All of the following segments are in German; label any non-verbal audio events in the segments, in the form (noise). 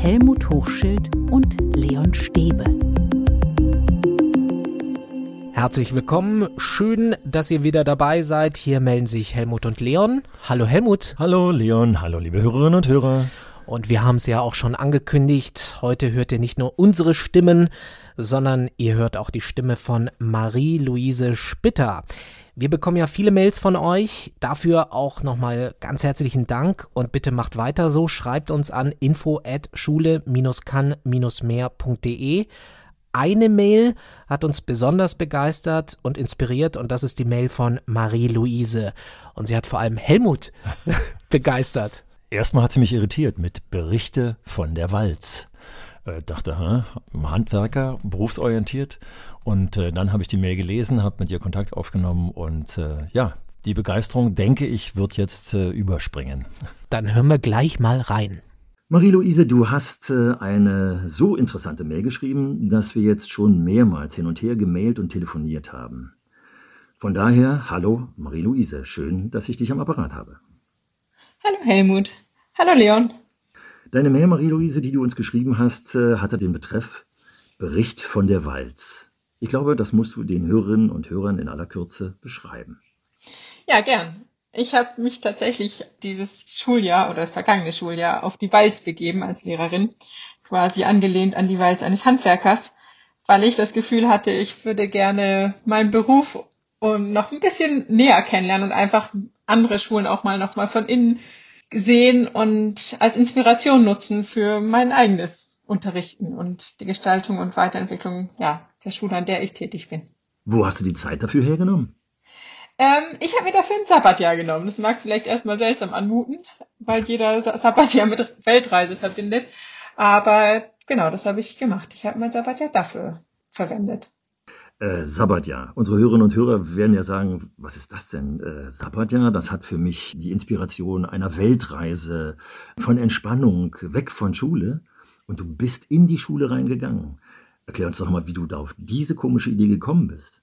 Helmut Hochschild und Leon Stäbe. Herzlich willkommen. Schön, dass ihr wieder dabei seid. Hier melden sich Helmut und Leon. Hallo Helmut. Hallo Leon. Hallo liebe Hörerinnen und Hörer. Und wir haben es ja auch schon angekündigt. Heute hört ihr nicht nur unsere Stimmen, sondern ihr hört auch die Stimme von Marie-Louise Spitter. Wir bekommen ja viele Mails von euch. Dafür auch nochmal ganz herzlichen Dank und bitte macht weiter so. Schreibt uns an info at schule-kann-mehr.de. Eine Mail hat uns besonders begeistert und inspiriert und das ist die Mail von Marie-Louise. Und sie hat vor allem Helmut (laughs) begeistert. Erstmal hat sie mich irritiert mit Berichte von der Walz. Äh, dachte, hä, Handwerker, berufsorientiert. Und äh, dann habe ich die Mail gelesen, habe mit ihr Kontakt aufgenommen und äh, ja, die Begeisterung, denke ich, wird jetzt äh, überspringen. Dann hören wir gleich mal rein. Marie-Louise, du hast äh, eine so interessante Mail geschrieben, dass wir jetzt schon mehrmals hin und her gemailt und telefoniert haben. Von daher, hallo Marie-Louise, schön, dass ich dich am Apparat habe. Hallo Helmut. Hallo Leon. Deine Mail, Marie-Louise, die du uns geschrieben hast, äh, hatte den Betreff Bericht von der Walz. Ich glaube, das musst du den Hörerinnen und Hörern in aller Kürze beschreiben. Ja, gern. Ich habe mich tatsächlich dieses Schuljahr oder das vergangene Schuljahr auf die Walz begeben als Lehrerin, quasi angelehnt an die Walz eines Handwerkers, weil ich das Gefühl hatte, ich würde gerne meinen Beruf und noch ein bisschen näher kennenlernen und einfach andere Schulen auch mal noch mal von innen sehen und als Inspiration nutzen für mein eigenes Unterrichten und die Gestaltung und Weiterentwicklung ja, der Schule, an der ich tätig bin. Wo hast du die Zeit dafür hergenommen? Ähm, ich habe mir dafür ein Sabbatjahr genommen. Das mag vielleicht erstmal seltsam anmuten, weil jeder Sabbatjahr mit (laughs) Weltreise verbindet. Aber genau, das habe ich gemacht. Ich habe mein Sabbatjahr dafür verwendet. Äh, Sabbatjahr. Unsere Hörerinnen und Hörer werden ja sagen, was ist das denn? Äh, Sabbatjahr, das hat für mich die Inspiration einer Weltreise von Entspannung, weg von Schule. Und du bist in die Schule reingegangen. Erklär uns doch mal, wie du da auf diese komische Idee gekommen bist.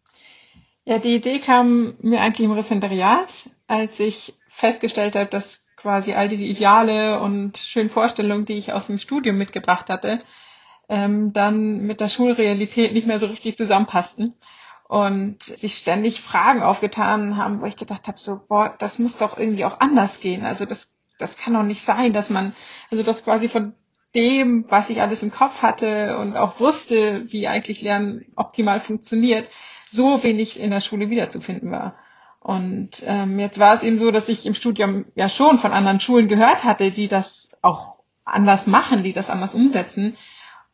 Ja, die Idee kam mir eigentlich im Referendariat, als ich festgestellt habe, dass quasi all diese Ideale und schönen Vorstellungen, die ich aus dem Studium mitgebracht hatte, ähm, dann mit der Schulrealität nicht mehr so richtig zusammenpassten und sich ständig Fragen aufgetan haben, wo ich gedacht habe, so, boah, das muss doch irgendwie auch anders gehen. Also das, das kann doch nicht sein, dass man, also das quasi von dem, was ich alles im Kopf hatte und auch wusste, wie eigentlich Lernen optimal funktioniert, so wenig in der Schule wiederzufinden war. Und ähm, jetzt war es eben so, dass ich im Studium ja schon von anderen Schulen gehört hatte, die das auch anders machen, die das anders umsetzen.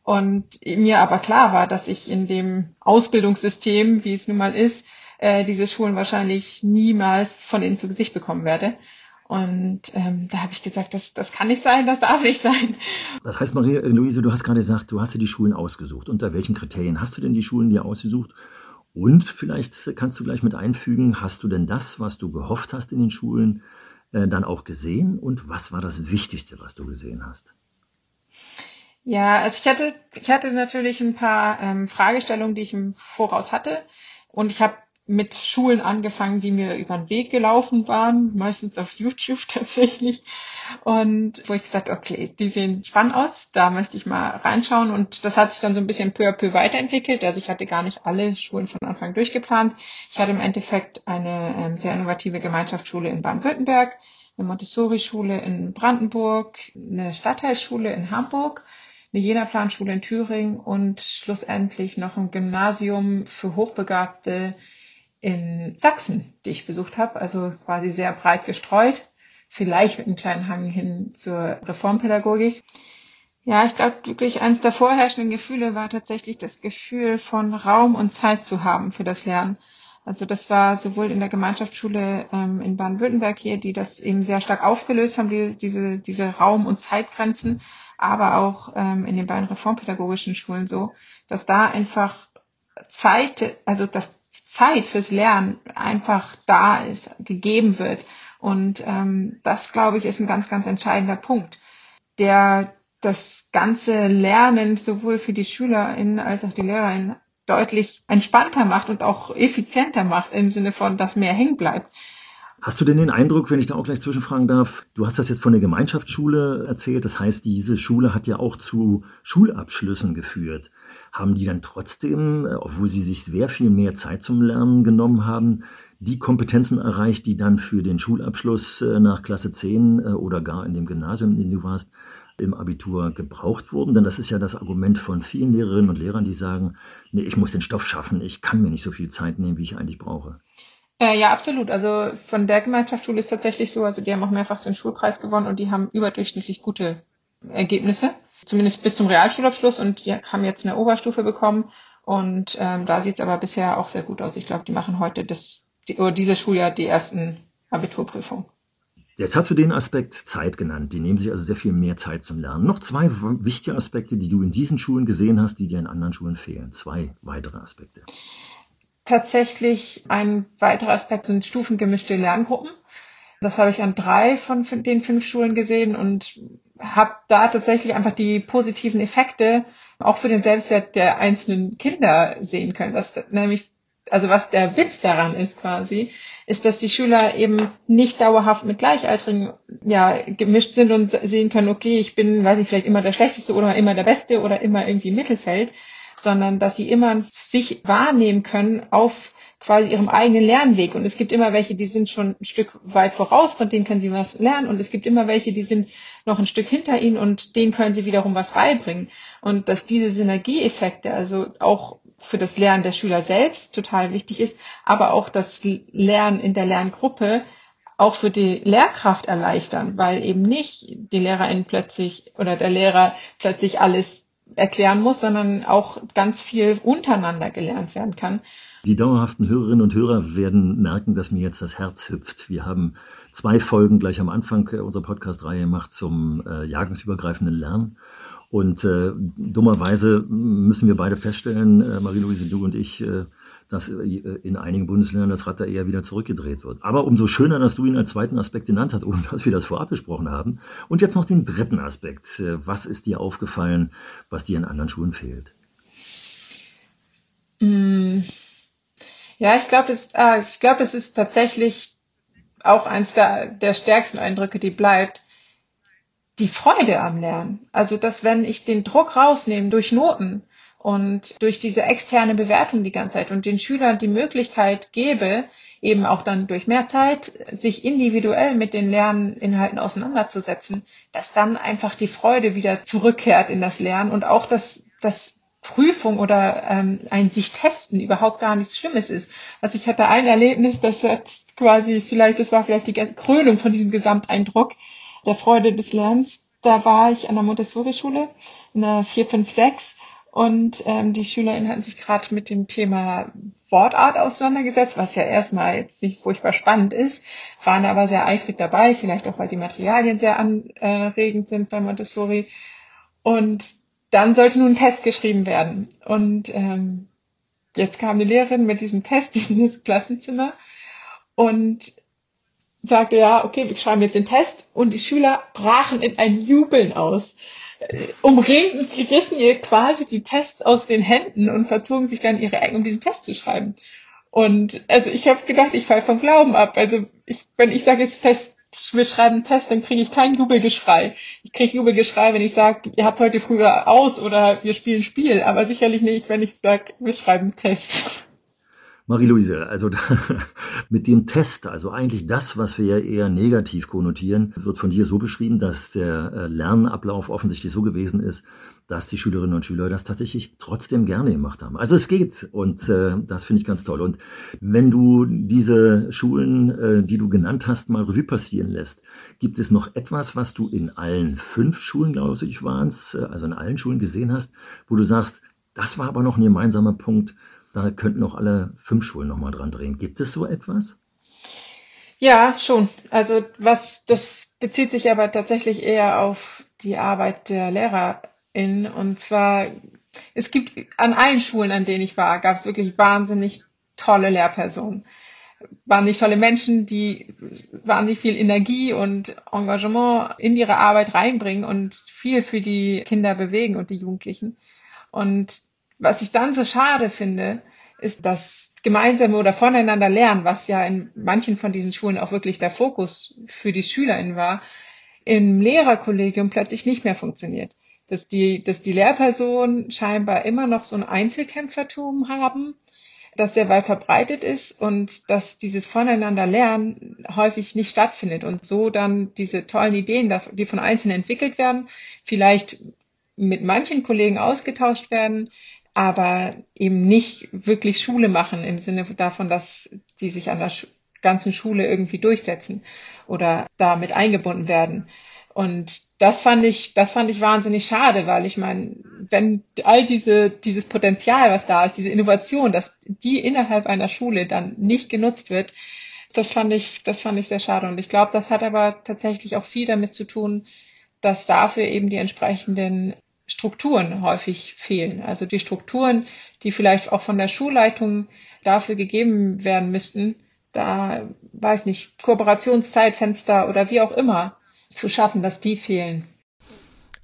Und mir aber klar war, dass ich in dem Ausbildungssystem, wie es nun mal ist, äh, diese Schulen wahrscheinlich niemals von ihnen zu Gesicht bekommen werde. Und ähm, da habe ich gesagt, das, das kann nicht sein, das darf nicht sein. Das heißt, Maria-Luise, du hast gerade gesagt, du hast dir die Schulen ausgesucht. Unter welchen Kriterien hast du denn die Schulen dir ausgesucht? Und vielleicht kannst du gleich mit einfügen, hast du denn das, was du gehofft hast in den Schulen, äh, dann auch gesehen? Und was war das Wichtigste, was du gesehen hast? Ja, also ich hatte, ich hatte natürlich ein paar ähm, Fragestellungen, die ich im Voraus hatte. Und ich habe mit Schulen angefangen, die mir über den Weg gelaufen waren, meistens auf YouTube (laughs) tatsächlich. Und wo ich gesagt, okay, die sehen spannend aus, da möchte ich mal reinschauen. Und das hat sich dann so ein bisschen peu à peu weiterentwickelt. Also ich hatte gar nicht alle Schulen von Anfang durchgeplant. Ich hatte im Endeffekt eine ähm, sehr innovative Gemeinschaftsschule in Baden-Württemberg, eine Montessori-Schule in Brandenburg, eine Stadtteilschule in Hamburg eine Jena-Planschule in Thüringen und schlussendlich noch ein Gymnasium für Hochbegabte in Sachsen, die ich besucht habe, also quasi sehr breit gestreut, vielleicht mit einem kleinen Hang hin zur Reformpädagogik. Ja, ich glaube wirklich eines der vorherrschenden Gefühle war tatsächlich das Gefühl von Raum und Zeit zu haben für das Lernen. Also das war sowohl in der Gemeinschaftsschule ähm, in Baden-Württemberg hier, die das eben sehr stark aufgelöst haben, die, diese, diese Raum- und Zeitgrenzen, aber auch ähm, in den beiden reformpädagogischen Schulen so, dass da einfach Zeit, also dass Zeit fürs Lernen einfach da ist, gegeben wird. Und ähm, das, glaube ich, ist ein ganz, ganz entscheidender Punkt, der das ganze Lernen sowohl für die SchülerInnen als auch die LehrerInnen deutlich entspannter macht und auch effizienter macht im Sinne von, dass mehr hängen bleibt. Hast du denn den Eindruck, wenn ich da auch gleich zwischenfragen darf, du hast das jetzt von der Gemeinschaftsschule erzählt, das heißt, diese Schule hat ja auch zu Schulabschlüssen geführt. Haben die dann trotzdem, äh, obwohl sie sich sehr viel mehr Zeit zum Lernen genommen haben, die Kompetenzen erreicht, die dann für den Schulabschluss äh, nach Klasse 10 äh, oder gar in dem Gymnasium, in dem du warst, im Abitur gebraucht wurden. Denn das ist ja das Argument von vielen Lehrerinnen und Lehrern, die sagen, nee, ich muss den Stoff schaffen, ich kann mir nicht so viel Zeit nehmen, wie ich eigentlich brauche. Äh, ja, absolut. Also von der Gemeinschaftsschule ist tatsächlich so, also die haben auch mehrfach den Schulpreis gewonnen und die haben überdurchschnittlich gute Ergebnisse, zumindest bis zum Realschulabschluss und die haben jetzt eine Oberstufe bekommen und ähm, da sieht es aber bisher auch sehr gut aus. Ich glaube, die machen heute das, die, oder dieses Schuljahr die ersten Abiturprüfungen. Jetzt hast du den Aspekt Zeit genannt. Die nehmen sich also sehr viel mehr Zeit zum Lernen. Noch zwei wichtige Aspekte, die du in diesen Schulen gesehen hast, die dir in anderen Schulen fehlen. Zwei weitere Aspekte. Tatsächlich ein weiterer Aspekt sind stufengemischte Lerngruppen. Das habe ich an drei von den fünf Schulen gesehen und habe da tatsächlich einfach die positiven Effekte auch für den Selbstwert der einzelnen Kinder sehen können. Dass nämlich, also was der Witz daran ist quasi, ist, dass die Schüler eben nicht dauerhaft mit Gleichaltrigen ja, gemischt sind und sehen können, okay, ich bin, weiß ich, vielleicht immer der Schlechteste oder immer der Beste oder immer irgendwie Mittelfeld, sondern dass sie immer sich wahrnehmen können auf quasi ihrem eigenen Lernweg. Und es gibt immer welche, die sind schon ein Stück weit voraus, von denen können sie was lernen. Und es gibt immer welche, die sind noch ein Stück hinter ihnen und denen können sie wiederum was beibringen. Und dass diese Synergieeffekte, also auch für das Lernen der Schüler selbst total wichtig ist, aber auch das Lernen in der Lerngruppe auch für die Lehrkraft erleichtern, weil eben nicht die Lehrerin plötzlich oder der Lehrer plötzlich alles erklären muss, sondern auch ganz viel untereinander gelernt werden kann. Die dauerhaften Hörerinnen und Hörer werden merken, dass mir jetzt das Herz hüpft. Wir haben zwei Folgen gleich am Anfang unserer Podcast-Reihe gemacht zum äh, jahrgangsübergreifenden Lernen. Und äh, dummerweise müssen wir beide feststellen, äh, Marie-Louise, du und ich, äh, dass äh, in einigen Bundesländern das Rad da eher wieder zurückgedreht wird. Aber umso schöner, dass du ihn als zweiten Aspekt genannt hast, (laughs) ohne dass wir das vorab besprochen haben. Und jetzt noch den dritten Aspekt. Äh, was ist dir aufgefallen, was dir in anderen Schulen fehlt? Mm. Ja, ich glaube, das, äh, ich glaube, das ist tatsächlich auch eins der, der stärksten Eindrücke, die bleibt. Die Freude am Lernen. Also, dass wenn ich den Druck rausnehme durch Noten, und durch diese externe Bewertung die ganze Zeit und den Schülern die Möglichkeit gebe, eben auch dann durch mehr Zeit, sich individuell mit den Lerninhalten auseinanderzusetzen, dass dann einfach die Freude wieder zurückkehrt in das Lernen und auch dass das Prüfung oder ähm, ein sich testen überhaupt gar nichts Schlimmes ist. Also ich hatte ein Erlebnis, das jetzt quasi vielleicht, das war vielleicht die Krönung von diesem Gesamteindruck der Freude des Lernens. Da war ich an der Montessori-Schule in der 4, 5, 6 und ähm, die SchülerInnen hatten sich gerade mit dem Thema Wortart auseinandergesetzt, was ja erstmal jetzt nicht furchtbar spannend ist, waren aber sehr eifrig dabei, vielleicht auch, weil die Materialien sehr anregend sind bei Montessori. Und dann sollte nun ein Test geschrieben werden. Und ähm, jetzt kam die Lehrerin mit diesem Test in dieses Klassenzimmer und sagte, ja, okay, wir schreiben jetzt den Test. Und die Schüler brachen in ein Jubeln aus umringten, sie rissen ihr quasi die Tests aus den Händen und verzogen sich dann ihre Ecken, um diesen Test zu schreiben. Und also ich habe gedacht, ich falle vom Glauben ab. Also ich, wenn ich sage jetzt fest, wir schreiben einen Test, dann kriege ich kein Jubelgeschrei. Ich kriege Jubelgeschrei, wenn ich sage, ihr habt heute früher aus oder wir spielen Spiel, aber sicherlich nicht, wenn ich sage, wir schreiben einen Test. Marie-Louise, also (laughs) mit dem Test, also eigentlich das, was wir ja eher negativ konnotieren, wird von dir so beschrieben, dass der äh, Lernablauf offensichtlich so gewesen ist, dass die Schülerinnen und Schüler das tatsächlich trotzdem gerne gemacht haben. Also es geht und äh, das finde ich ganz toll. Und wenn du diese Schulen, äh, die du genannt hast, mal Revue passieren lässt, gibt es noch etwas, was du in allen fünf Schulen, glaube ich, waren es, äh, also in allen Schulen gesehen hast, wo du sagst, das war aber noch ein gemeinsamer Punkt, da könnten auch alle fünf Schulen nochmal dran drehen. Gibt es so etwas? Ja, schon. Also was das bezieht sich aber tatsächlich eher auf die Arbeit der LehrerInnen. Und zwar, es gibt an allen Schulen, an denen ich war, gab es wirklich wahnsinnig tolle Lehrpersonen. Wahnsinnig tolle Menschen, die wahnsinnig viel Energie und Engagement in ihre Arbeit reinbringen und viel für die Kinder bewegen und die Jugendlichen. Und was ich dann so schade finde, ist das gemeinsame oder voneinander lernen, was ja in manchen von diesen Schulen auch wirklich der Fokus für die SchülerInnen war, im Lehrerkollegium plötzlich nicht mehr funktioniert. Dass die, dass die Lehrpersonen scheinbar immer noch so ein Einzelkämpfertum haben, das sehr weit verbreitet ist und dass dieses Voneinander Lernen häufig nicht stattfindet und so dann diese tollen Ideen, die von Einzelnen entwickelt werden, vielleicht mit manchen Kollegen ausgetauscht werden, aber eben nicht wirklich Schule machen im Sinne davon, dass die sich an der ganzen Schule irgendwie durchsetzen oder damit eingebunden werden. Und das fand ich, das fand ich wahnsinnig schade, weil ich meine, wenn all diese, dieses Potenzial, was da ist, diese Innovation, dass die innerhalb einer Schule dann nicht genutzt wird, das fand ich, das fand ich sehr schade. Und ich glaube, das hat aber tatsächlich auch viel damit zu tun, dass dafür eben die entsprechenden Strukturen häufig fehlen. Also die Strukturen, die vielleicht auch von der Schulleitung dafür gegeben werden müssten, da weiß nicht, Kooperationszeitfenster oder wie auch immer zu schaffen, dass die fehlen.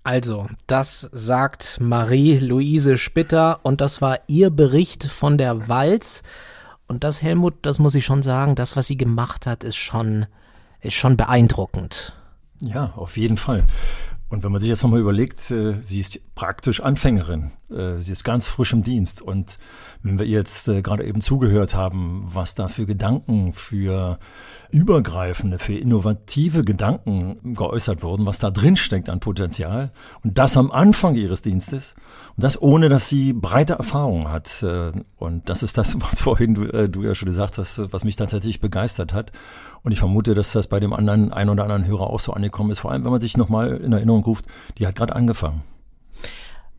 Also, das sagt Marie-Louise Spitter und das war ihr Bericht von der Walz. Und das, Helmut, das muss ich schon sagen, das, was sie gemacht hat, ist schon, ist schon beeindruckend. Ja, auf jeden Fall. Und wenn man sich jetzt nochmal überlegt, äh, sie ist praktisch Anfängerin. Äh, sie ist ganz frisch im Dienst. Und wenn wir ihr jetzt äh, gerade eben zugehört haben, was da für Gedanken, für übergreifende, für innovative Gedanken geäußert wurden, was da drin steckt an Potenzial. Und das am Anfang ihres Dienstes. Und das ohne, dass sie breite Erfahrung hat. Und das ist das, (laughs) was vorhin du, du ja schon gesagt hast, was mich tatsächlich begeistert hat. Und ich vermute, dass das bei dem anderen, ein oder anderen Hörer auch so angekommen ist. Vor allem, wenn man sich nochmal in Erinnerung ruft, die hat gerade angefangen.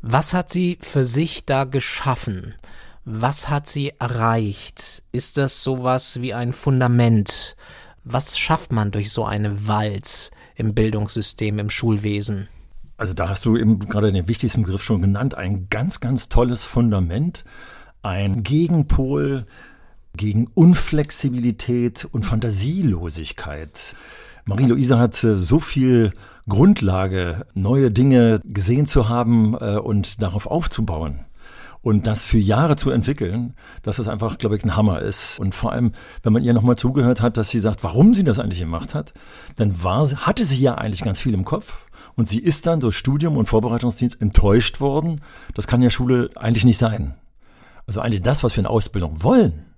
Was hat sie für sich da geschaffen? Was hat sie erreicht? Ist das sowas wie ein Fundament? Was schafft man durch so eine Walz im Bildungssystem, im Schulwesen? Also da hast du eben gerade den wichtigsten Begriff schon genannt. Ein ganz, ganz tolles Fundament, ein Gegenpol gegen Unflexibilität und Fantasielosigkeit. Marie-Louise hat äh, so viel Grundlage, neue Dinge gesehen zu haben äh, und darauf aufzubauen. Und das für Jahre zu entwickeln, dass es einfach, glaube ich, ein Hammer ist. Und vor allem, wenn man ihr nochmal zugehört hat, dass sie sagt, warum sie das eigentlich gemacht hat, dann war, hatte sie ja eigentlich ganz viel im Kopf. Und sie ist dann durch Studium und Vorbereitungsdienst enttäuscht worden. Das kann ja Schule eigentlich nicht sein. Also eigentlich das, was wir in Ausbildung wollen,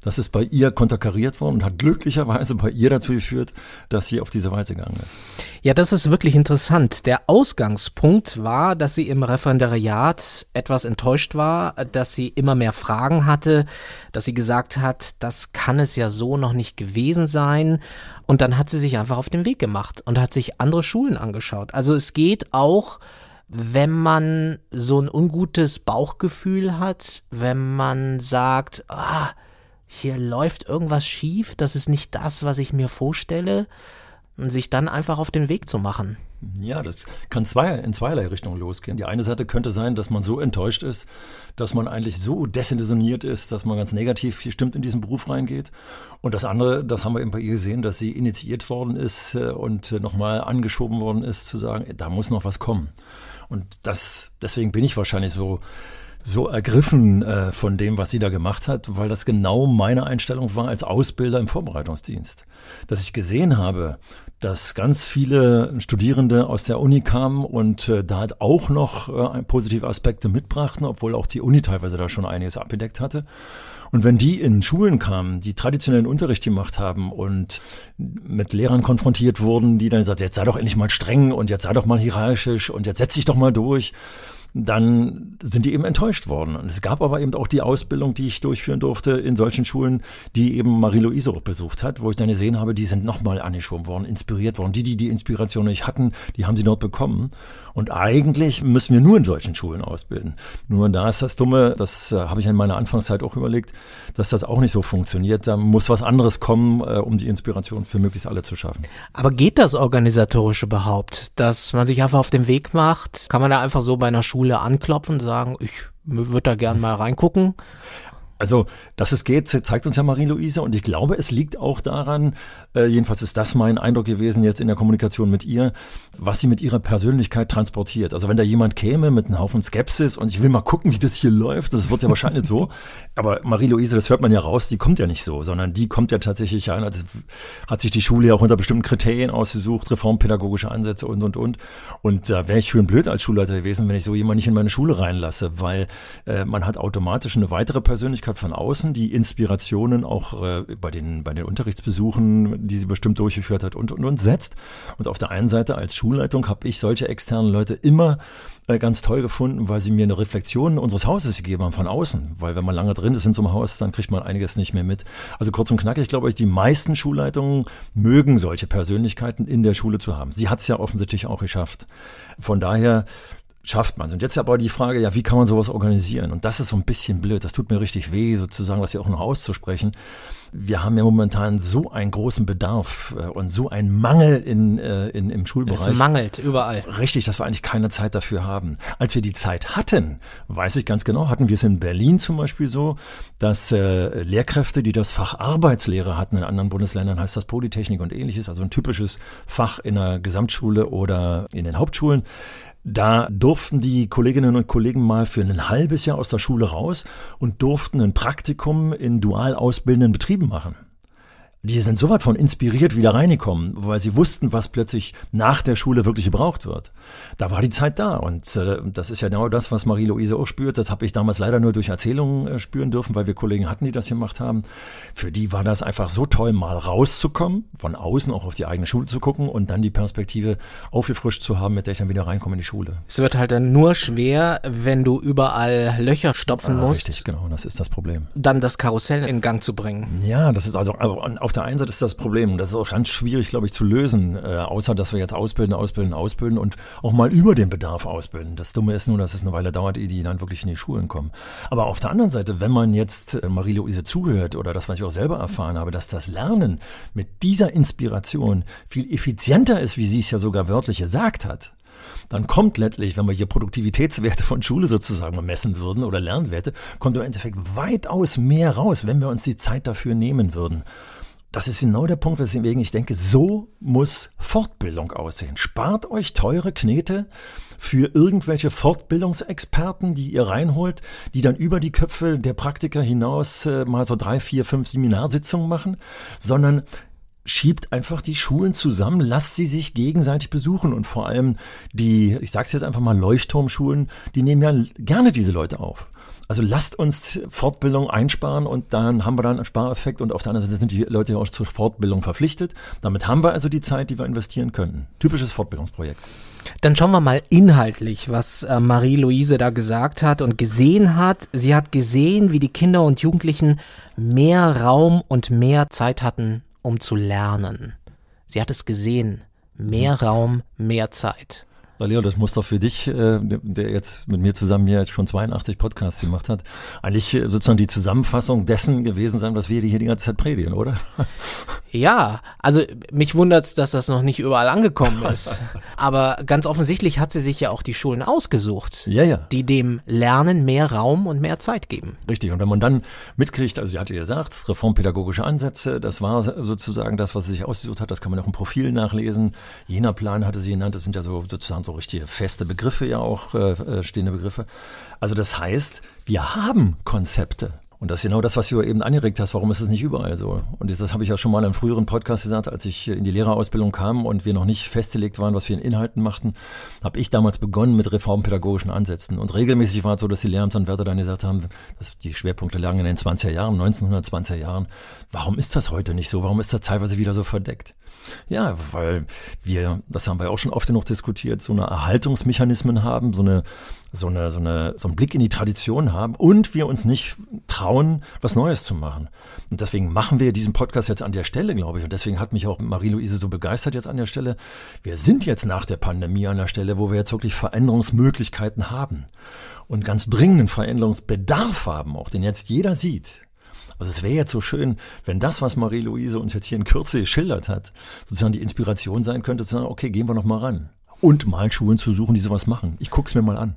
das ist bei ihr konterkariert worden und hat glücklicherweise bei ihr dazu geführt, dass sie auf diese Weise gegangen ist. Ja, das ist wirklich interessant. Der Ausgangspunkt war, dass sie im Referendariat etwas enttäuscht war, dass sie immer mehr Fragen hatte, dass sie gesagt hat, das kann es ja so noch nicht gewesen sein. Und dann hat sie sich einfach auf den Weg gemacht und hat sich andere Schulen angeschaut. Also es geht auch wenn man so ein ungutes Bauchgefühl hat, wenn man sagt, ah, hier läuft irgendwas schief, das ist nicht das, was ich mir vorstelle, und sich dann einfach auf den Weg zu machen. Ja, das kann zwei, in zweierlei Richtungen losgehen. Die eine Seite könnte sein, dass man so enttäuscht ist, dass man eigentlich so desillusioniert ist, dass man ganz negativ gestimmt in diesen Beruf reingeht. Und das andere, das haben wir eben bei ihr gesehen, dass sie initiiert worden ist äh, und äh, nochmal angeschoben worden ist, zu sagen, da muss noch was kommen. Und das, deswegen bin ich wahrscheinlich so so ergriffen äh, von dem, was sie da gemacht hat, weil das genau meine Einstellung war als Ausbilder im Vorbereitungsdienst. Dass ich gesehen habe, dass ganz viele Studierende aus der Uni kamen und äh, da auch noch äh, positive Aspekte mitbrachten, obwohl auch die Uni teilweise da schon einiges abgedeckt hatte. Und wenn die in Schulen kamen, die traditionellen Unterricht gemacht haben und mit Lehrern konfrontiert wurden, die dann gesagt, jetzt sei doch endlich mal streng und jetzt sei doch mal hierarchisch und jetzt setz dich doch mal durch dann sind die eben enttäuscht worden. Und es gab aber eben auch die Ausbildung, die ich durchführen durfte in solchen Schulen, die eben Marie-Louise besucht hat, wo ich dann gesehen habe, die sind nochmal angeschoben worden, inspiriert worden. Die, die die Inspiration nicht hatten, die haben sie dort bekommen. Und eigentlich müssen wir nur in solchen Schulen ausbilden. Nur da ist das Dumme, das äh, habe ich in meiner Anfangszeit auch überlegt, dass das auch nicht so funktioniert. Da muss was anderes kommen, äh, um die Inspiration für möglichst alle zu schaffen. Aber geht das Organisatorische überhaupt, dass man sich einfach auf den Weg macht? Kann man da einfach so bei einer Schule anklopfen und sagen, ich würde da gern mal reingucken? Also, dass es geht, zeigt uns ja Marie-Louise und ich glaube, es liegt auch daran, äh, jedenfalls ist das mein Eindruck gewesen jetzt in der Kommunikation mit ihr, was sie mit ihrer Persönlichkeit transportiert. Also wenn da jemand käme mit einem Haufen Skepsis und ich will mal gucken, wie das hier läuft, das wird ja wahrscheinlich so, (laughs) aber Marie-Louise, das hört man ja raus, die kommt ja nicht so, sondern die kommt ja tatsächlich ein, also hat sich die Schule ja auch unter bestimmten Kriterien ausgesucht, reformpädagogische Ansätze und, und, und. Und da äh, wäre ich schön blöd als Schulleiter gewesen, wenn ich so jemanden nicht in meine Schule reinlasse, weil äh, man hat automatisch eine weitere Persönlichkeit Persönlichkeit von außen, die Inspirationen auch äh, bei, den, bei den Unterrichtsbesuchen, die sie bestimmt durchgeführt hat und, und, und setzt. Und auf der einen Seite als Schulleitung habe ich solche externen Leute immer äh, ganz toll gefunden, weil sie mir eine Reflexion unseres Hauses gegeben haben von außen. Weil wenn man lange drin ist in so einem Haus, dann kriegt man einiges nicht mehr mit. Also kurz und knackig, glaube ich, die meisten Schulleitungen mögen solche Persönlichkeiten in der Schule zu haben. Sie hat es ja offensichtlich auch geschafft. Von daher schafft man Und jetzt aber die Frage, ja, wie kann man sowas organisieren? Und das ist so ein bisschen blöd. Das tut mir richtig weh, sozusagen, das hier auch noch auszusprechen. Wir haben ja momentan so einen großen Bedarf äh, und so einen Mangel in, äh, in, im Schulbereich. Es mangelt überall. Richtig, dass wir eigentlich keine Zeit dafür haben. Als wir die Zeit hatten, weiß ich ganz genau, hatten wir es in Berlin zum Beispiel so, dass äh, Lehrkräfte, die das Fach Arbeitslehre hatten, in anderen Bundesländern heißt das Polytechnik und ähnliches, also ein typisches Fach in der Gesamtschule oder in den Hauptschulen, da durften die Kolleginnen und Kollegen mal für ein halbes Jahr aus der Schule raus und durften ein Praktikum in dual ausbildenden Betrieben machen die sind so weit von inspiriert wieder reingekommen, weil sie wussten, was plötzlich nach der Schule wirklich gebraucht wird. Da war die Zeit da und äh, das ist ja genau das, was Marie-Louise auch spürt. Das habe ich damals leider nur durch Erzählungen äh, spüren dürfen, weil wir Kollegen hatten, die das gemacht haben. Für die war das einfach so toll, mal rauszukommen, von außen auch auf die eigene Schule zu gucken und dann die Perspektive aufgefrischt zu haben, mit der ich dann wieder reinkomme in die Schule. Es wird halt dann nur schwer, wenn du überall Löcher stopfen ah, musst. Richtig, genau, das ist das Problem. Dann das Karussell in Gang zu bringen. Ja, das ist also auf der einen Seite ist das Problem. Das ist auch ganz schwierig, glaube ich, zu lösen, äh, außer dass wir jetzt ausbilden, ausbilden, ausbilden und auch mal über den Bedarf ausbilden. Das Dumme ist nur, dass es eine Weile dauert, ehe die dann wirklich in die Schulen kommen. Aber auf der anderen Seite, wenn man jetzt äh, Marie-Louise zuhört oder das, was ich auch selber erfahren habe, dass das Lernen mit dieser Inspiration viel effizienter ist, wie sie es ja sogar wörtlich gesagt hat, dann kommt letztlich, wenn wir hier Produktivitätswerte von Schule sozusagen messen würden oder Lernwerte, kommt im Endeffekt weitaus mehr raus, wenn wir uns die Zeit dafür nehmen würden. Das ist genau der Punkt, weswegen ich denke, so muss Fortbildung aussehen. Spart euch teure Knete für irgendwelche Fortbildungsexperten, die ihr reinholt, die dann über die Köpfe der Praktiker hinaus äh, mal so drei, vier, fünf Seminarsitzungen machen, sondern schiebt einfach die Schulen zusammen, lasst sie sich gegenseitig besuchen und vor allem die, ich sag's jetzt einfach mal Leuchtturmschulen, die nehmen ja gerne diese Leute auf. Also lasst uns Fortbildung einsparen und dann haben wir dann einen Spareffekt und auf der anderen Seite sind die Leute ja auch zur Fortbildung verpflichtet. Damit haben wir also die Zeit, die wir investieren könnten. Typisches Fortbildungsprojekt. Dann schauen wir mal inhaltlich, was äh, Marie-Louise da gesagt hat und gesehen hat. Sie hat gesehen, wie die Kinder und Jugendlichen mehr Raum und mehr Zeit hatten, um zu lernen. Sie hat es gesehen. Mehr mhm. Raum, mehr Zeit. Leo, das muss doch für dich, äh, der jetzt mit mir zusammen hier schon 82 Podcasts gemacht hat, eigentlich äh, sozusagen die Zusammenfassung dessen gewesen sein, was wir hier die ganze Zeit predigen, oder? (laughs) Ja, also mich wundert's, dass das noch nicht überall angekommen ist. (laughs) Aber ganz offensichtlich hat sie sich ja auch die Schulen ausgesucht, ja, ja. die dem Lernen mehr Raum und mehr Zeit geben. Richtig. Und wenn man dann mitkriegt, also sie hatte gesagt, reformpädagogische Ansätze, das war sozusagen das, was sie sich ausgesucht hat, das kann man auch im Profil nachlesen. Jener Plan hatte sie genannt, das sind ja so sozusagen so richtige feste Begriffe ja auch, äh, äh, stehende Begriffe. Also das heißt, wir haben Konzepte. Und das ist genau das, was du eben angeregt hast. Warum ist es nicht überall so? Und das habe ich ja schon mal in einem früheren Podcast gesagt, als ich in die Lehrerausbildung kam und wir noch nicht festgelegt waren, was wir in Inhalten machten, habe ich damals begonnen mit reformpädagogischen Ansätzen. Und regelmäßig war es so, dass die Lehramtsanwärter dann gesagt haben, dass die Schwerpunkte lagen in den 20er Jahren, 1920er Jahren. Warum ist das heute nicht so? Warum ist das teilweise wieder so verdeckt? Ja, weil wir, das haben wir auch schon oft genug diskutiert, so eine Erhaltungsmechanismen haben, so eine, so eine, so eine, so einen Blick in die Tradition haben und wir uns nicht trauen, was Neues zu machen. Und deswegen machen wir diesen Podcast jetzt an der Stelle, glaube ich. Und deswegen hat mich auch Marie-Louise so begeistert jetzt an der Stelle. Wir sind jetzt nach der Pandemie an der Stelle, wo wir jetzt wirklich Veränderungsmöglichkeiten haben und ganz dringenden Veränderungsbedarf haben, auch den jetzt jeder sieht. Also es wäre jetzt so schön, wenn das, was Marie-Louise uns jetzt hier in Kürze geschildert hat, sozusagen die Inspiration sein könnte, zu sagen, okay, gehen wir noch mal ran und mal Schulen zu suchen, die sowas machen. Ich guck's mir mal an.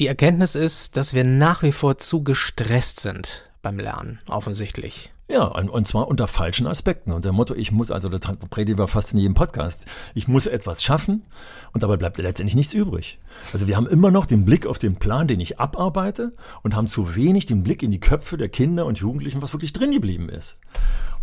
Die Erkenntnis ist, dass wir nach wie vor zu gestresst sind beim Lernen, offensichtlich. Ja, und zwar unter falschen Aspekten. Und der Motto, ich muss, also das predigen wir fast in jedem Podcast, ich muss etwas schaffen und dabei bleibt letztendlich nichts übrig. Also wir haben immer noch den Blick auf den Plan, den ich abarbeite und haben zu wenig den Blick in die Köpfe der Kinder und Jugendlichen, was wirklich drin geblieben ist.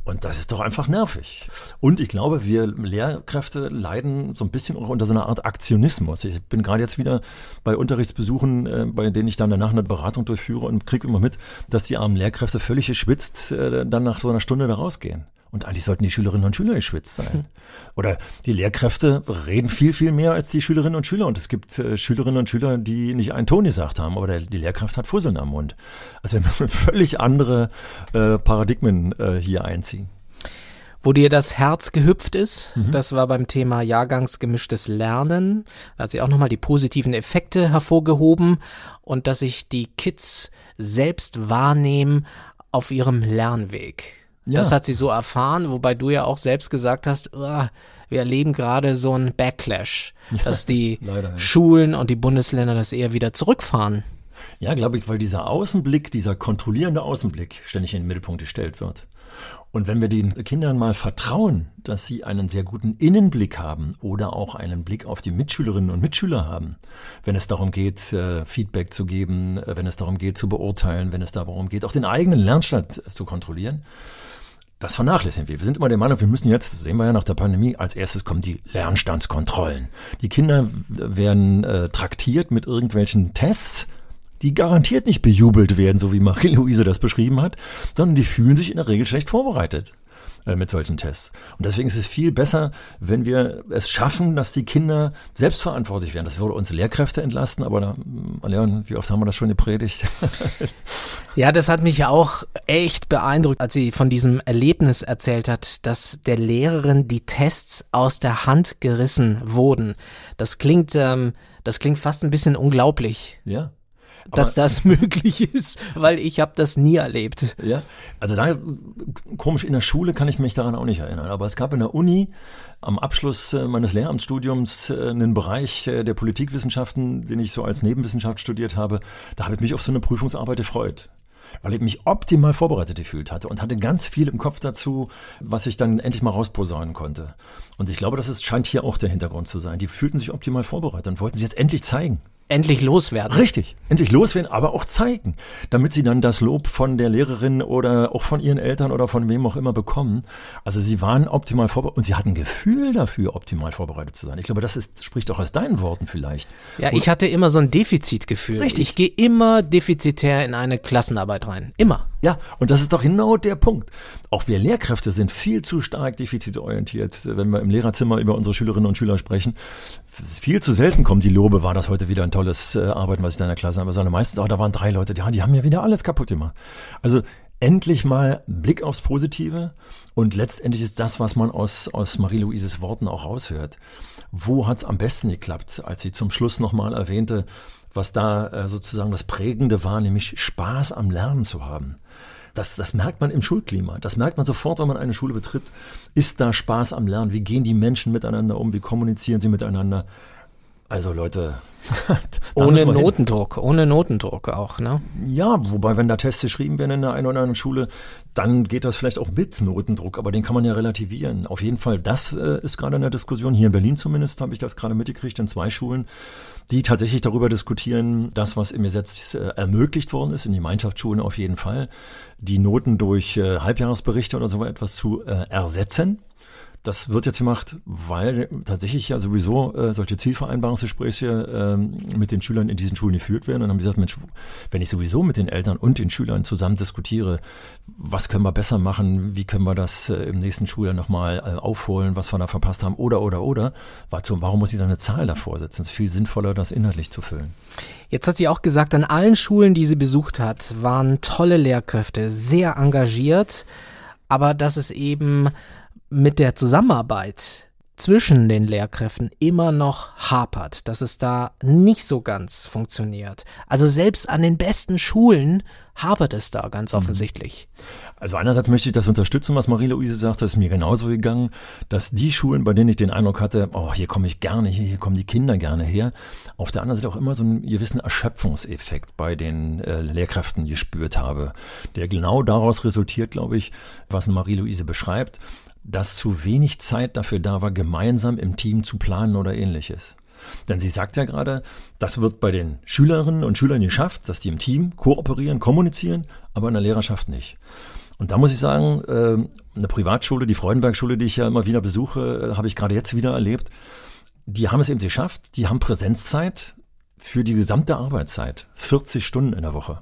Und das ist doch einfach nervig. Und ich glaube, wir Lehrkräfte leiden so ein bisschen auch unter so einer Art Aktionismus. Ich bin gerade jetzt wieder bei Unterrichtsbesuchen, äh, bei denen ich dann danach eine Beratung durchführe und kriege immer mit, dass die armen Lehrkräfte völlig geschwitzt äh, dann nach so einer Stunde da rausgehen. Und eigentlich sollten die Schülerinnen und Schüler geschwitzt sein. (laughs) Oder die Lehrkräfte reden viel, viel mehr als die Schülerinnen und Schüler. Und es gibt äh, Schülerinnen und Schüler, die nicht einen Ton gesagt haben, aber der, die Lehrkraft hat Fusseln am Mund. Also wir müssen (laughs) völlig andere äh, Paradigmen äh, hier einziehen. Wo dir das Herz gehüpft ist, mhm. das war beim Thema Jahrgangsgemischtes Lernen. Da hat sie auch nochmal die positiven Effekte hervorgehoben und dass sich die Kids selbst wahrnehmen auf ihrem Lernweg. Ja. Das hat sie so erfahren, wobei du ja auch selbst gesagt hast, oh, wir erleben gerade so einen Backlash, ja, dass die (laughs) leider. Schulen und die Bundesländer das eher wieder zurückfahren. Ja, glaube ich, weil dieser Außenblick, dieser kontrollierende Außenblick ständig in den Mittelpunkt gestellt wird. Und wenn wir den Kindern mal vertrauen, dass sie einen sehr guten Innenblick haben oder auch einen Blick auf die Mitschülerinnen und Mitschüler haben, wenn es darum geht, äh, Feedback zu geben, äh, wenn es darum geht, zu beurteilen, wenn es darum geht, auch den eigenen Lernstand zu kontrollieren, das vernachlässigen wir. Wir sind immer der Meinung, wir müssen jetzt, sehen wir ja nach der Pandemie, als erstes kommen die Lernstandskontrollen. Die Kinder werden äh, traktiert mit irgendwelchen Tests, die garantiert nicht bejubelt werden, so wie Marie-Louise das beschrieben hat, sondern die fühlen sich in der Regel schlecht vorbereitet. Äh, mit solchen Tests. Und deswegen ist es viel besser, wenn wir es schaffen, dass die Kinder selbstverantwortlich werden. Das würde uns Lehrkräfte entlasten, aber da, Leon, wie oft haben wir das schon gepredigt? (laughs) ja, das hat mich auch echt beeindruckt, als sie von diesem Erlebnis erzählt hat, dass der Lehrerin die Tests aus der Hand gerissen wurden. Das klingt, ähm, das klingt fast ein bisschen unglaublich. Ja dass das (laughs) möglich ist, weil ich habe das nie erlebt. Ja, also da komisch in der Schule kann ich mich daran auch nicht erinnern, aber es gab in der Uni am Abschluss äh, meines Lehramtsstudiums äh, einen Bereich äh, der Politikwissenschaften, den ich so als Nebenwissenschaft studiert habe. Da habe ich mich auf so eine Prüfungsarbeit gefreut weil ich mich optimal vorbereitet gefühlt hatte und hatte ganz viel im Kopf dazu, was ich dann endlich mal rausposaunen konnte. Und ich glaube, das ist, scheint hier auch der Hintergrund zu sein. Die fühlten sich optimal vorbereitet und wollten sie jetzt endlich zeigen endlich loswerden. Richtig, endlich loswerden, aber auch zeigen, damit sie dann das Lob von der Lehrerin oder auch von ihren Eltern oder von wem auch immer bekommen. Also sie waren optimal vorbereitet und sie hatten Gefühl dafür, optimal vorbereitet zu sein. Ich glaube, das ist, spricht auch aus deinen Worten vielleicht. Ja, ich hatte immer so ein Defizitgefühl. Richtig. Ich gehe immer defizitär in eine Klassenarbeit rein. Immer. Ja, und das ist doch genau der Punkt. Auch wir Lehrkräfte sind viel zu stark defizitorientiert, wenn wir im Lehrerzimmer über unsere Schülerinnen und Schüler sprechen. Viel zu selten kommen die Lobe, war das heute wieder ein tolles äh, Arbeiten, was ich da in der Klasse habe, sondern meistens, oh, da waren drei Leute, die, haben ja wieder alles kaputt gemacht. Also endlich mal Blick aufs Positive und letztendlich ist das, was man aus, aus Marie-Louises Worten auch raushört. Wo hat's am besten geklappt, als sie zum Schluss nochmal erwähnte, was da äh, sozusagen das Prägende war, nämlich Spaß am Lernen zu haben. Das, das merkt man im Schulklima. Das merkt man sofort, wenn man eine Schule betritt. Ist da Spaß am Lernen? Wie gehen die Menschen miteinander um? Wie kommunizieren sie miteinander? Also Leute, (laughs) ohne Notendruck, hin. ohne Notendruck auch, ne? Ja, wobei, wenn da Tests geschrieben werden in der einen oder anderen Schule, dann geht das vielleicht auch mit Notendruck, aber den kann man ja relativieren. Auf jeden Fall, das äh, ist gerade in der Diskussion. Hier in Berlin zumindest habe ich das gerade mitgekriegt in zwei Schulen, die tatsächlich darüber diskutieren, das, was im Gesetz äh, ermöglicht worden ist, in Gemeinschaftsschulen auf jeden Fall, die Noten durch äh, Halbjahresberichte oder so etwas zu äh, ersetzen. Das wird jetzt gemacht, weil tatsächlich ja sowieso äh, solche Zielvereinbarungsgespräche äh, mit den Schülern in diesen Schulen geführt werden. Und dann haben gesagt, Mensch, wenn ich sowieso mit den Eltern und den Schülern zusammen diskutiere, was können wir besser machen, wie können wir das äh, im nächsten Schuljahr nochmal äh, aufholen, was wir da verpasst haben, oder, oder, oder, warum, warum muss ich da eine Zahl davor setzen? Es ist viel sinnvoller, das inhaltlich zu füllen. Jetzt hat sie auch gesagt, an allen Schulen, die sie besucht hat, waren tolle Lehrkräfte, sehr engagiert, aber dass es eben mit der Zusammenarbeit zwischen den Lehrkräften immer noch hapert, dass es da nicht so ganz funktioniert. Also selbst an den besten Schulen hapert es da ganz mhm. offensichtlich. Also einerseits möchte ich das unterstützen, was Marie-Louise sagt, das ist mir genauso gegangen, dass die Schulen, bei denen ich den Eindruck hatte, oh, hier komme ich gerne her, hier kommen die Kinder gerne her, auf der anderen Seite auch immer so einen gewissen Erschöpfungseffekt bei den äh, Lehrkräften gespürt habe, der genau daraus resultiert, glaube ich, was Marie-Louise beschreibt, dass zu wenig Zeit dafür da war, gemeinsam im Team zu planen oder ähnliches. Denn sie sagt ja gerade, das wird bei den Schülerinnen und Schülern geschafft, dass die im Team kooperieren, kommunizieren, aber in der Lehrerschaft nicht. Und da muss ich sagen, äh, eine Privatschule, die Freudenbergschule, die ich ja immer wieder besuche, äh, habe ich gerade jetzt wieder erlebt. Die haben es eben geschafft, die haben Präsenzzeit für die gesamte Arbeitszeit, 40 Stunden in der Woche.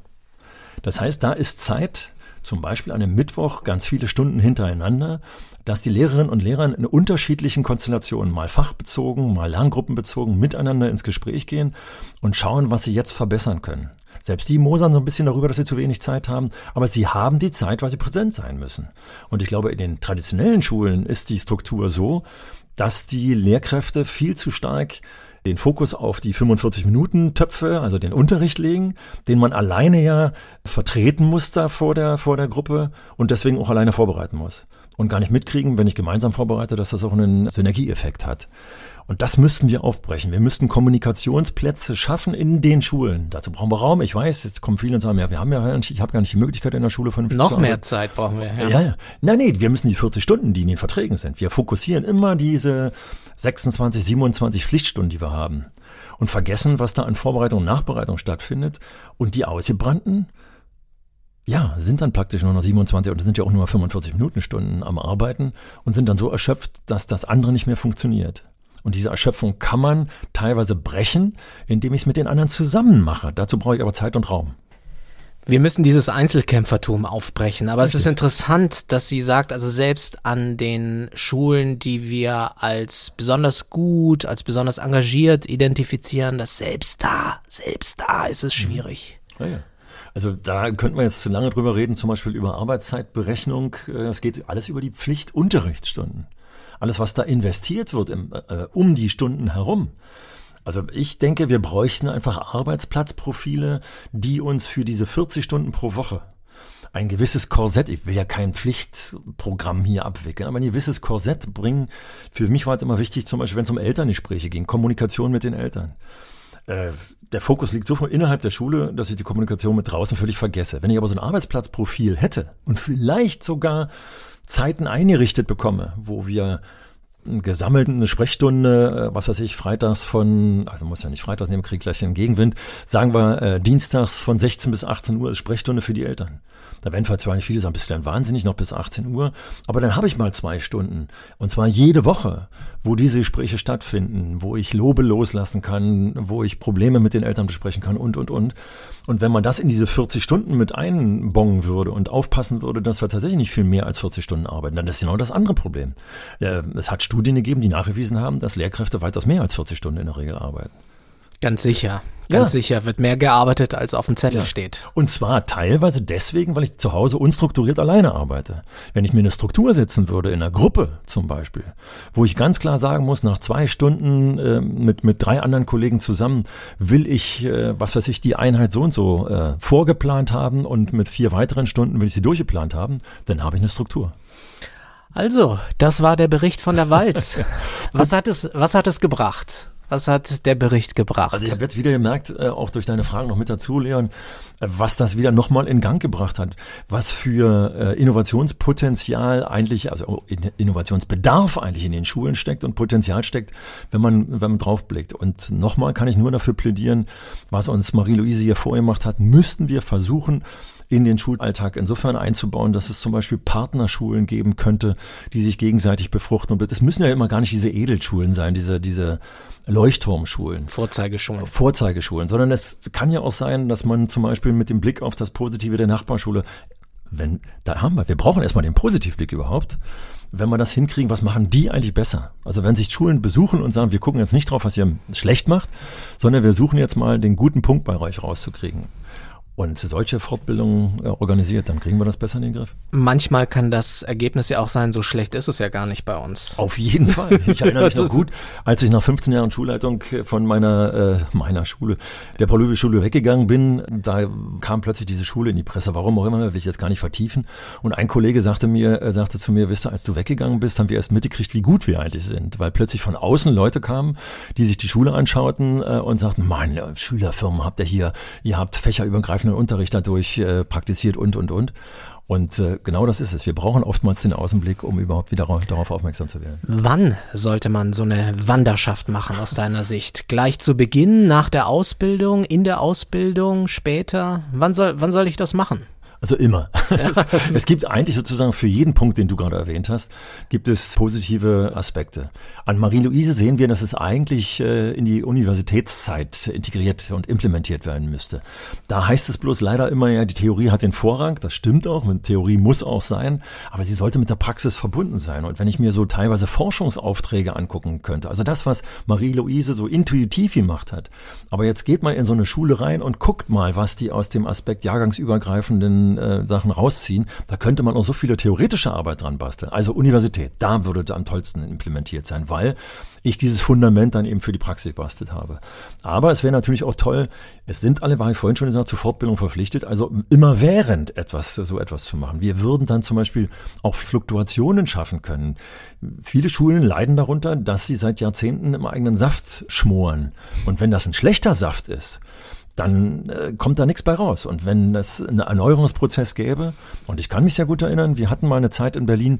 Das heißt, da ist Zeit, zum Beispiel an einem Mittwoch ganz viele Stunden hintereinander, dass die Lehrerinnen und Lehrer in unterschiedlichen Konstellationen, mal fachbezogen, mal lerngruppenbezogen, miteinander ins Gespräch gehen und schauen, was sie jetzt verbessern können. Selbst die mosern so ein bisschen darüber, dass sie zu wenig Zeit haben, aber sie haben die Zeit, weil sie präsent sein müssen. Und ich glaube, in den traditionellen Schulen ist die Struktur so, dass die Lehrkräfte viel zu stark den Fokus auf die 45 Minuten Töpfe, also den Unterricht legen, den man alleine ja vertreten muss da vor der, vor der Gruppe und deswegen auch alleine vorbereiten muss. Und gar nicht mitkriegen, wenn ich gemeinsam vorbereite, dass das auch einen Synergieeffekt hat. Und das müssten wir aufbrechen. Wir müssten Kommunikationsplätze schaffen in den Schulen. Dazu brauchen wir Raum. Ich weiß, jetzt kommen viele und sagen, ja, wir haben ja nicht, ich habe gar nicht die Möglichkeit in der Schule von Noch mehr Zeit brauchen wir. Ja. ja, ja. Nein, nee, wir müssen die 40 Stunden, die in den Verträgen sind. Wir fokussieren immer diese 26, 27 Pflichtstunden, die wir haben. Und vergessen, was da an Vorbereitung und Nachbereitung stattfindet. Und die ausgebrannten, ja, sind dann praktisch nur noch 27 und sind ja auch nur 45 Minuten Stunden am Arbeiten und sind dann so erschöpft, dass das andere nicht mehr funktioniert. Und diese Erschöpfung kann man teilweise brechen, indem ich es mit den anderen zusammen mache. Dazu brauche ich aber Zeit und Raum. Wir müssen dieses Einzelkämpfertum aufbrechen. Aber Richtig. es ist interessant, dass sie sagt, also selbst an den Schulen, die wir als besonders gut, als besonders engagiert identifizieren, dass selbst da, selbst da ist es mhm. schwierig. Ja, ja. Also da könnten wir jetzt zu lange drüber reden, zum Beispiel über Arbeitszeitberechnung. Es geht alles über die Pflichtunterrichtsstunden alles, was da investiert wird im, äh, um die Stunden herum. Also ich denke, wir bräuchten einfach Arbeitsplatzprofile, die uns für diese 40 Stunden pro Woche ein gewisses Korsett, ich will ja kein Pflichtprogramm hier abwickeln, aber ein gewisses Korsett bringen. Für mich war es immer wichtig, zum Beispiel, wenn es um Elterngespräche ging, Kommunikation mit den Eltern. Äh, der Fokus liegt so innerhalb der Schule, dass ich die Kommunikation mit draußen völlig vergesse. Wenn ich aber so ein Arbeitsplatzprofil hätte und vielleicht sogar Zeiten eingerichtet bekomme, wo wir gesammelt eine Sprechstunde, äh, was weiß ich, freitags von, also muss ja nicht freitags nehmen, krieg gleich den Gegenwind, sagen wir äh, dienstags von 16 bis 18 Uhr ist Sprechstunde für die Eltern. Da werden zwar nicht viele sagen, bist du dann wahnsinnig noch bis 18 Uhr, aber dann habe ich mal zwei Stunden. Und zwar jede Woche, wo diese Gespräche stattfinden, wo ich Lobe loslassen kann, wo ich Probleme mit den Eltern besprechen kann und, und, und. Und wenn man das in diese 40 Stunden mit einbongen würde und aufpassen würde, dass wir tatsächlich nicht viel mehr als 40 Stunden arbeiten, dann ist genau das andere Problem. Äh, es hat Studien gegeben, die nachgewiesen haben, dass Lehrkräfte weitaus mehr als 40 Stunden in der Regel arbeiten. Ganz sicher. Ganz ja. sicher wird mehr gearbeitet, als auf dem Zettel ja. steht. Und zwar teilweise deswegen, weil ich zu Hause unstrukturiert alleine arbeite. Wenn ich mir eine Struktur setzen würde, in einer Gruppe zum Beispiel, wo ich ganz klar sagen muss, nach zwei Stunden äh, mit, mit drei anderen Kollegen zusammen will ich, äh, was weiß ich, die Einheit so und so äh, vorgeplant haben und mit vier weiteren Stunden will ich sie durchgeplant haben, dann habe ich eine Struktur. Also, das war der Bericht von der Walz. (laughs) was hat es, was hat es gebracht? Was hat der Bericht gebracht? Also ich habe jetzt wieder gemerkt, äh, auch durch deine Fragen noch mit dazu, Leon, äh, was das wieder nochmal in Gang gebracht hat. Was für äh, Innovationspotenzial eigentlich, also oh, Innovationsbedarf eigentlich in den Schulen steckt und Potenzial steckt, wenn man, wenn man draufblickt. Und nochmal kann ich nur dafür plädieren, was uns Marie-Louise hier vorgemacht hat, müssten wir versuchen, in den Schulalltag insofern einzubauen, dass es zum Beispiel Partnerschulen geben könnte, die sich gegenseitig befruchten. Und es müssen ja immer gar nicht diese Edelschulen sein, diese, diese Leuchtturmschulen. Vorzeigeschulen. Vorzeigeschulen, sondern es kann ja auch sein, dass man zum Beispiel mit dem Blick auf das Positive der Nachbarschule, wenn, da haben wir, wir brauchen erstmal den Positivblick überhaupt. Wenn wir das hinkriegen, was machen die eigentlich besser? Also wenn sich Schulen besuchen und sagen, wir gucken jetzt nicht drauf, was ihr schlecht macht, sondern wir suchen jetzt mal den guten Punkt bei euch rauszukriegen. Und solche Fortbildungen äh, organisiert, dann kriegen wir das besser in den Griff. Manchmal kann das Ergebnis ja auch sein, so schlecht ist es ja gar nicht bei uns. Auf jeden Fall. Ich erinnere (laughs) mich noch gut, als ich nach 15 Jahren Schulleitung von meiner, äh, meiner Schule, der paul schule weggegangen bin, da kam plötzlich diese Schule in die Presse. Warum auch immer, will ich jetzt gar nicht vertiefen. Und ein Kollege sagte mir, äh, sagte zu mir, wisst ihr, als du weggegangen bist, haben wir erst mitgekriegt, wie gut wir eigentlich sind. Weil plötzlich von außen Leute kamen, die sich die Schule anschauten äh, und sagten, meine Schülerfirmen habt ihr hier, ihr habt fächerübergreifend übergreifenden Unterricht dadurch äh, praktiziert und, und, und. Und äh, genau das ist es. Wir brauchen oftmals den Außenblick, um überhaupt wieder darauf aufmerksam zu werden. Wann sollte man so eine Wanderschaft machen aus deiner Sicht? Gleich zu Beginn, nach der Ausbildung, in der Ausbildung, später? Wann soll, wann soll ich das machen? Also immer. (laughs) es gibt eigentlich sozusagen für jeden Punkt, den du gerade erwähnt hast, gibt es positive Aspekte. An Marie-Louise sehen wir, dass es eigentlich äh, in die Universitätszeit integriert und implementiert werden müsste. Da heißt es bloß leider immer ja, die Theorie hat den Vorrang. Das stimmt auch. Eine Theorie muss auch sein. Aber sie sollte mit der Praxis verbunden sein. Und wenn ich mir so teilweise Forschungsaufträge angucken könnte, also das, was Marie-Louise so intuitiv gemacht hat. Aber jetzt geht mal in so eine Schule rein und guckt mal, was die aus dem Aspekt jahrgangsübergreifenden äh, Sachen rausziehen. Da könnte man auch so viele theoretische Arbeit dran basteln. Also Universität, da würde am tollsten implementiert sein, weil ich dieses Fundament dann eben für die Praxis gebastelt habe. Aber es wäre natürlich auch toll, es sind alle, war ich vorhin schon gesagt, zur Fortbildung verpflichtet, also immer während etwas, so etwas zu machen. Wir würden dann zum Beispiel auch Fluktuationen schaffen können. Viele Schulen leiden darunter, dass sie seit Jahrzehnten im eigenen Saft schmoren. Und wenn das ein schlechter Saft ist, dann äh, kommt da nichts bei raus. Und wenn es einen Erneuerungsprozess gäbe, und ich kann mich sehr gut erinnern, wir hatten mal eine Zeit in Berlin,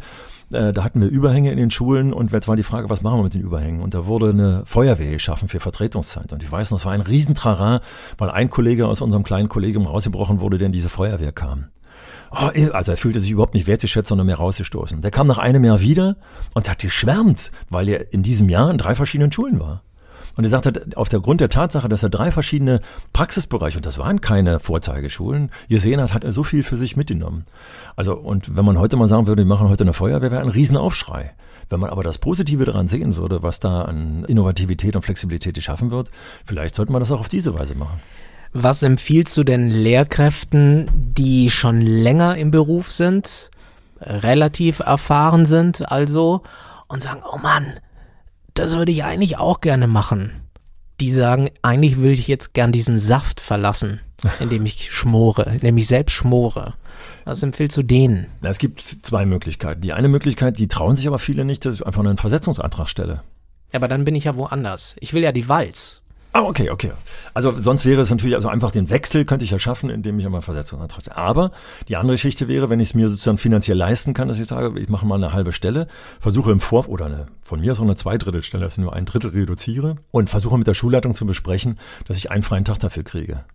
äh, da hatten wir Überhänge in den Schulen und jetzt war die Frage, was machen wir mit den Überhängen? Und da wurde eine Feuerwehr geschaffen für Vertretungszeit. Und ich weiß noch, es war ein Riesentrara, weil ein Kollege aus unserem kleinen Kollegium rausgebrochen wurde, der in diese Feuerwehr kam. Oh, also er fühlte sich überhaupt nicht wertgeschätzt, sondern mehr rausgestoßen. Der kam nach einem Jahr wieder und hat geschwärmt, weil er in diesem Jahr in drei verschiedenen Schulen war. Und er sagte, auf der Grund der Tatsache, dass er drei verschiedene Praxisbereiche, und das waren keine Vorzeigeschulen, gesehen hat, hat er so viel für sich mitgenommen. Also, und wenn man heute mal sagen würde, wir machen heute eine Feuerwehr, wäre ein Riesenaufschrei. Wenn man aber das Positive daran sehen würde, was da an Innovativität und Flexibilität geschaffen wird, vielleicht sollte man das auch auf diese Weise machen. Was empfiehlst du denn Lehrkräften, die schon länger im Beruf sind, relativ erfahren sind, also, und sagen, oh Mann, das würde ich eigentlich auch gerne machen. Die sagen, eigentlich würde ich jetzt gern diesen Saft verlassen, (laughs) indem ich schmore, indem ich selbst schmore. Was empfiehlst du denen? Es gibt zwei Möglichkeiten. Die eine Möglichkeit, die trauen sich aber viele nicht, dass ich einfach einen Versetzungsantrag stelle. Ja, aber dann bin ich ja woanders. Ich will ja die Walz. Ah, okay, okay. Also sonst wäre es natürlich, also einfach den Wechsel könnte ich ja schaffen, indem ich einmal Versetzungsantrag. Aber die andere Geschichte wäre, wenn ich es mir sozusagen finanziell leisten kann, dass ich sage, ich mache mal eine halbe Stelle, versuche im Vor- oder eine, von mir aus auch eine Zweidrittelstelle, dass ich nur ein Drittel reduziere und versuche mit der Schulleitung zu besprechen, dass ich einen freien Tag dafür kriege.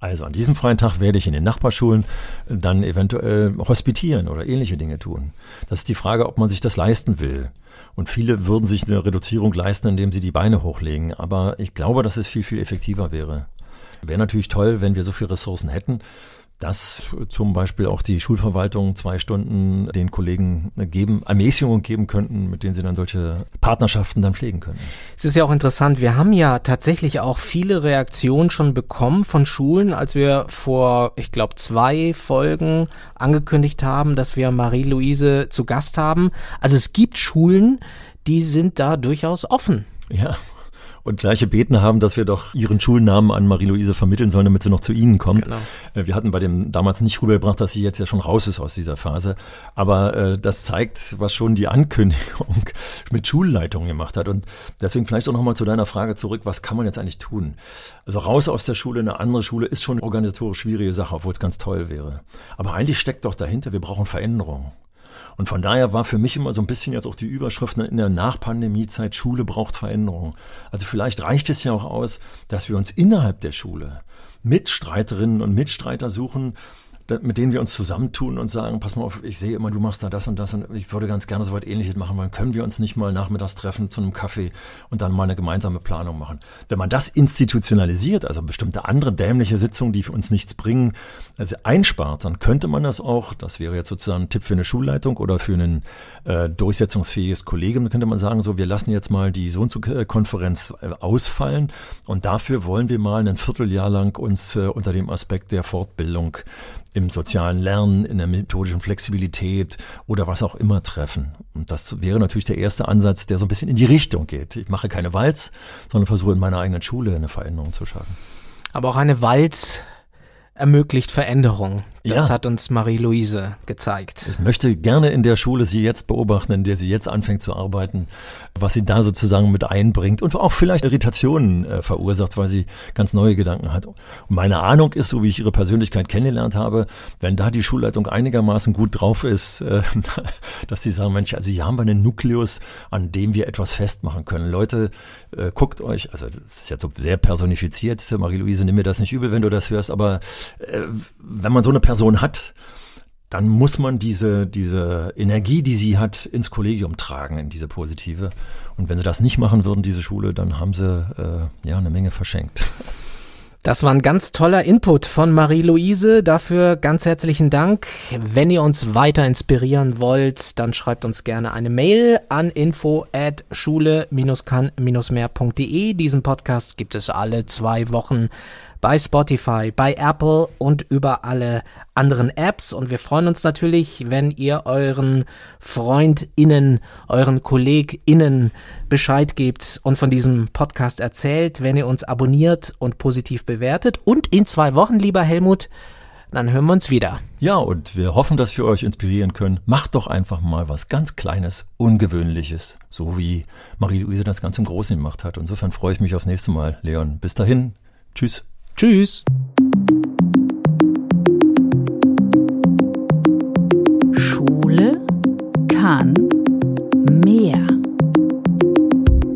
Also an diesem freien Tag werde ich in den Nachbarschulen dann eventuell hospitieren oder ähnliche Dinge tun. Das ist die Frage, ob man sich das leisten will. Und viele würden sich eine Reduzierung leisten, indem sie die Beine hochlegen. Aber ich glaube, dass es viel, viel effektiver wäre. Wäre natürlich toll, wenn wir so viele Ressourcen hätten, dass zum Beispiel auch die Schulverwaltung zwei Stunden den Kollegen geben, Ermäßigungen geben könnten, mit denen sie dann solche Partnerschaften dann pflegen können. Es ist ja auch interessant, wir haben ja tatsächlich auch viele Reaktionen schon bekommen von Schulen, als wir vor, ich glaube, zwei Folgen angekündigt haben, dass wir Marie-Louise zu Gast haben. Also es gibt Schulen, die sind da durchaus offen. Ja, und gleich gebeten haben, dass wir doch ihren Schulnamen an Marie-Louise vermitteln sollen, damit sie noch zu ihnen kommt. Genau. Äh, wir hatten bei dem damals nicht rübergebracht, dass sie jetzt ja schon raus ist aus dieser Phase. Aber äh, das zeigt, was schon die Ankündigung (laughs) mit Schulleitung gemacht hat. Und deswegen vielleicht auch nochmal zu deiner Frage zurück, was kann man jetzt eigentlich tun? Also raus aus der Schule, eine andere Schule ist schon eine organisatorisch schwierige Sache, obwohl es ganz toll wäre. Aber eigentlich steckt doch dahinter, wir brauchen Veränderung. Und von daher war für mich immer so ein bisschen jetzt auch die Überschrift in der Nachpandemiezeit, Schule braucht Veränderung. Also vielleicht reicht es ja auch aus, dass wir uns innerhalb der Schule Mitstreiterinnen und Mitstreiter suchen, mit denen wir uns zusammentun und sagen, pass mal auf, ich sehe immer, du machst da das und das und ich würde ganz gerne so was ähnliches machen wollen. Können wir uns nicht mal nachmittags treffen zu einem Kaffee und dann mal eine gemeinsame Planung machen? Wenn man das institutionalisiert, also bestimmte andere dämliche Sitzungen, die für uns nichts bringen, also einspart, dann könnte man das auch, das wäre jetzt sozusagen ein Tipp für eine Schulleitung oder für ein äh, durchsetzungsfähiges Kollegium, dann könnte man sagen, so, wir lassen jetzt mal die so und so Konferenz äh, ausfallen und dafür wollen wir mal ein Vierteljahr lang uns äh, unter dem Aspekt der Fortbildung im sozialen Lernen, in der methodischen Flexibilität oder was auch immer treffen. Und das wäre natürlich der erste Ansatz, der so ein bisschen in die Richtung geht. Ich mache keine Walz, sondern versuche in meiner eigenen Schule eine Veränderung zu schaffen. Aber auch eine Walz ermöglicht Veränderung. Das ja. hat uns Marie-Louise gezeigt. Ich möchte gerne in der Schule sie jetzt beobachten, in der sie jetzt anfängt zu arbeiten, was sie da sozusagen mit einbringt und auch vielleicht Irritationen äh, verursacht, weil sie ganz neue Gedanken hat. Und meine Ahnung ist, so wie ich ihre Persönlichkeit kennengelernt habe, wenn da die Schulleitung einigermaßen gut drauf ist, äh, (laughs) dass sie sagen, Mensch, also hier haben wir einen Nukleus, an dem wir etwas festmachen können. Leute, äh, guckt euch, also das ist jetzt so sehr personifiziert, Marie-Louise, nimm mir das nicht übel, wenn du das hörst, aber äh, wenn man so eine Person Person hat, dann muss man diese, diese Energie, die sie hat, ins Kollegium tragen, in diese positive. Und wenn sie das nicht machen würden, diese Schule, dann haben sie äh, ja eine Menge verschenkt. Das war ein ganz toller Input von Marie-Louise. Dafür ganz herzlichen Dank. Wenn ihr uns weiter inspirieren wollt, dann schreibt uns gerne eine Mail an info at schule-kann-mehr.de. Diesen Podcast gibt es alle zwei Wochen bei Spotify, bei Apple und über alle anderen Apps. Und wir freuen uns natürlich, wenn ihr euren FreundInnen, euren KollegInnen Bescheid gebt und von diesem Podcast erzählt, wenn ihr uns abonniert und positiv bewertet. Und in zwei Wochen, lieber Helmut, dann hören wir uns wieder. Ja, und wir hoffen, dass wir euch inspirieren können. Macht doch einfach mal was ganz Kleines, Ungewöhnliches, so wie Marie-Louise das ganz im Großen gemacht hat. Insofern freue ich mich aufs nächste Mal, Leon. Bis dahin. Tschüss. Tschüss. Schule kann mehr.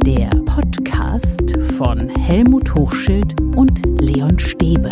Der Podcast von Helmut Hochschild und Leon Stäbe.